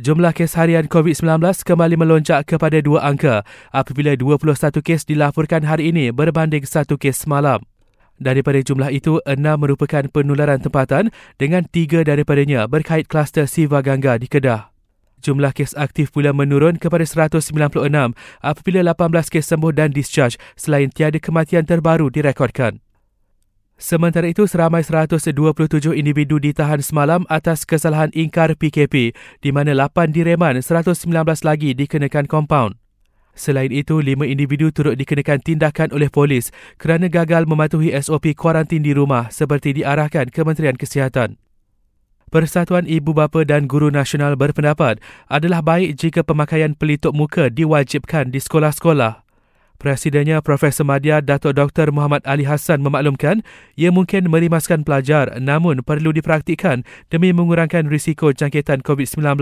Jumlah kes harian COVID-19 kembali melonjak kepada dua angka apabila 21 kes dilaporkan hari ini berbanding satu kes semalam. Daripada jumlah itu, enam merupakan penularan tempatan dengan tiga daripadanya berkait kluster Siva Gangga di Kedah. Jumlah kes aktif pula menurun kepada 196 apabila 18 kes sembuh dan discharge selain tiada kematian terbaru direkodkan. Sementara itu, seramai 127 individu ditahan semalam atas kesalahan ingkar PKP di mana 8 direman 119 lagi dikenakan kompaun. Selain itu, 5 individu turut dikenakan tindakan oleh polis kerana gagal mematuhi SOP kuarantin di rumah seperti diarahkan Kementerian Kesihatan. Persatuan Ibu Bapa dan Guru Nasional berpendapat adalah baik jika pemakaian pelitup muka diwajibkan di sekolah-sekolah. Presidennya Profesor Madya Datuk Dr. Muhammad Ali Hassan memaklumkan ia mungkin merimaskan pelajar namun perlu dipraktikkan demi mengurangkan risiko jangkitan COVID-19.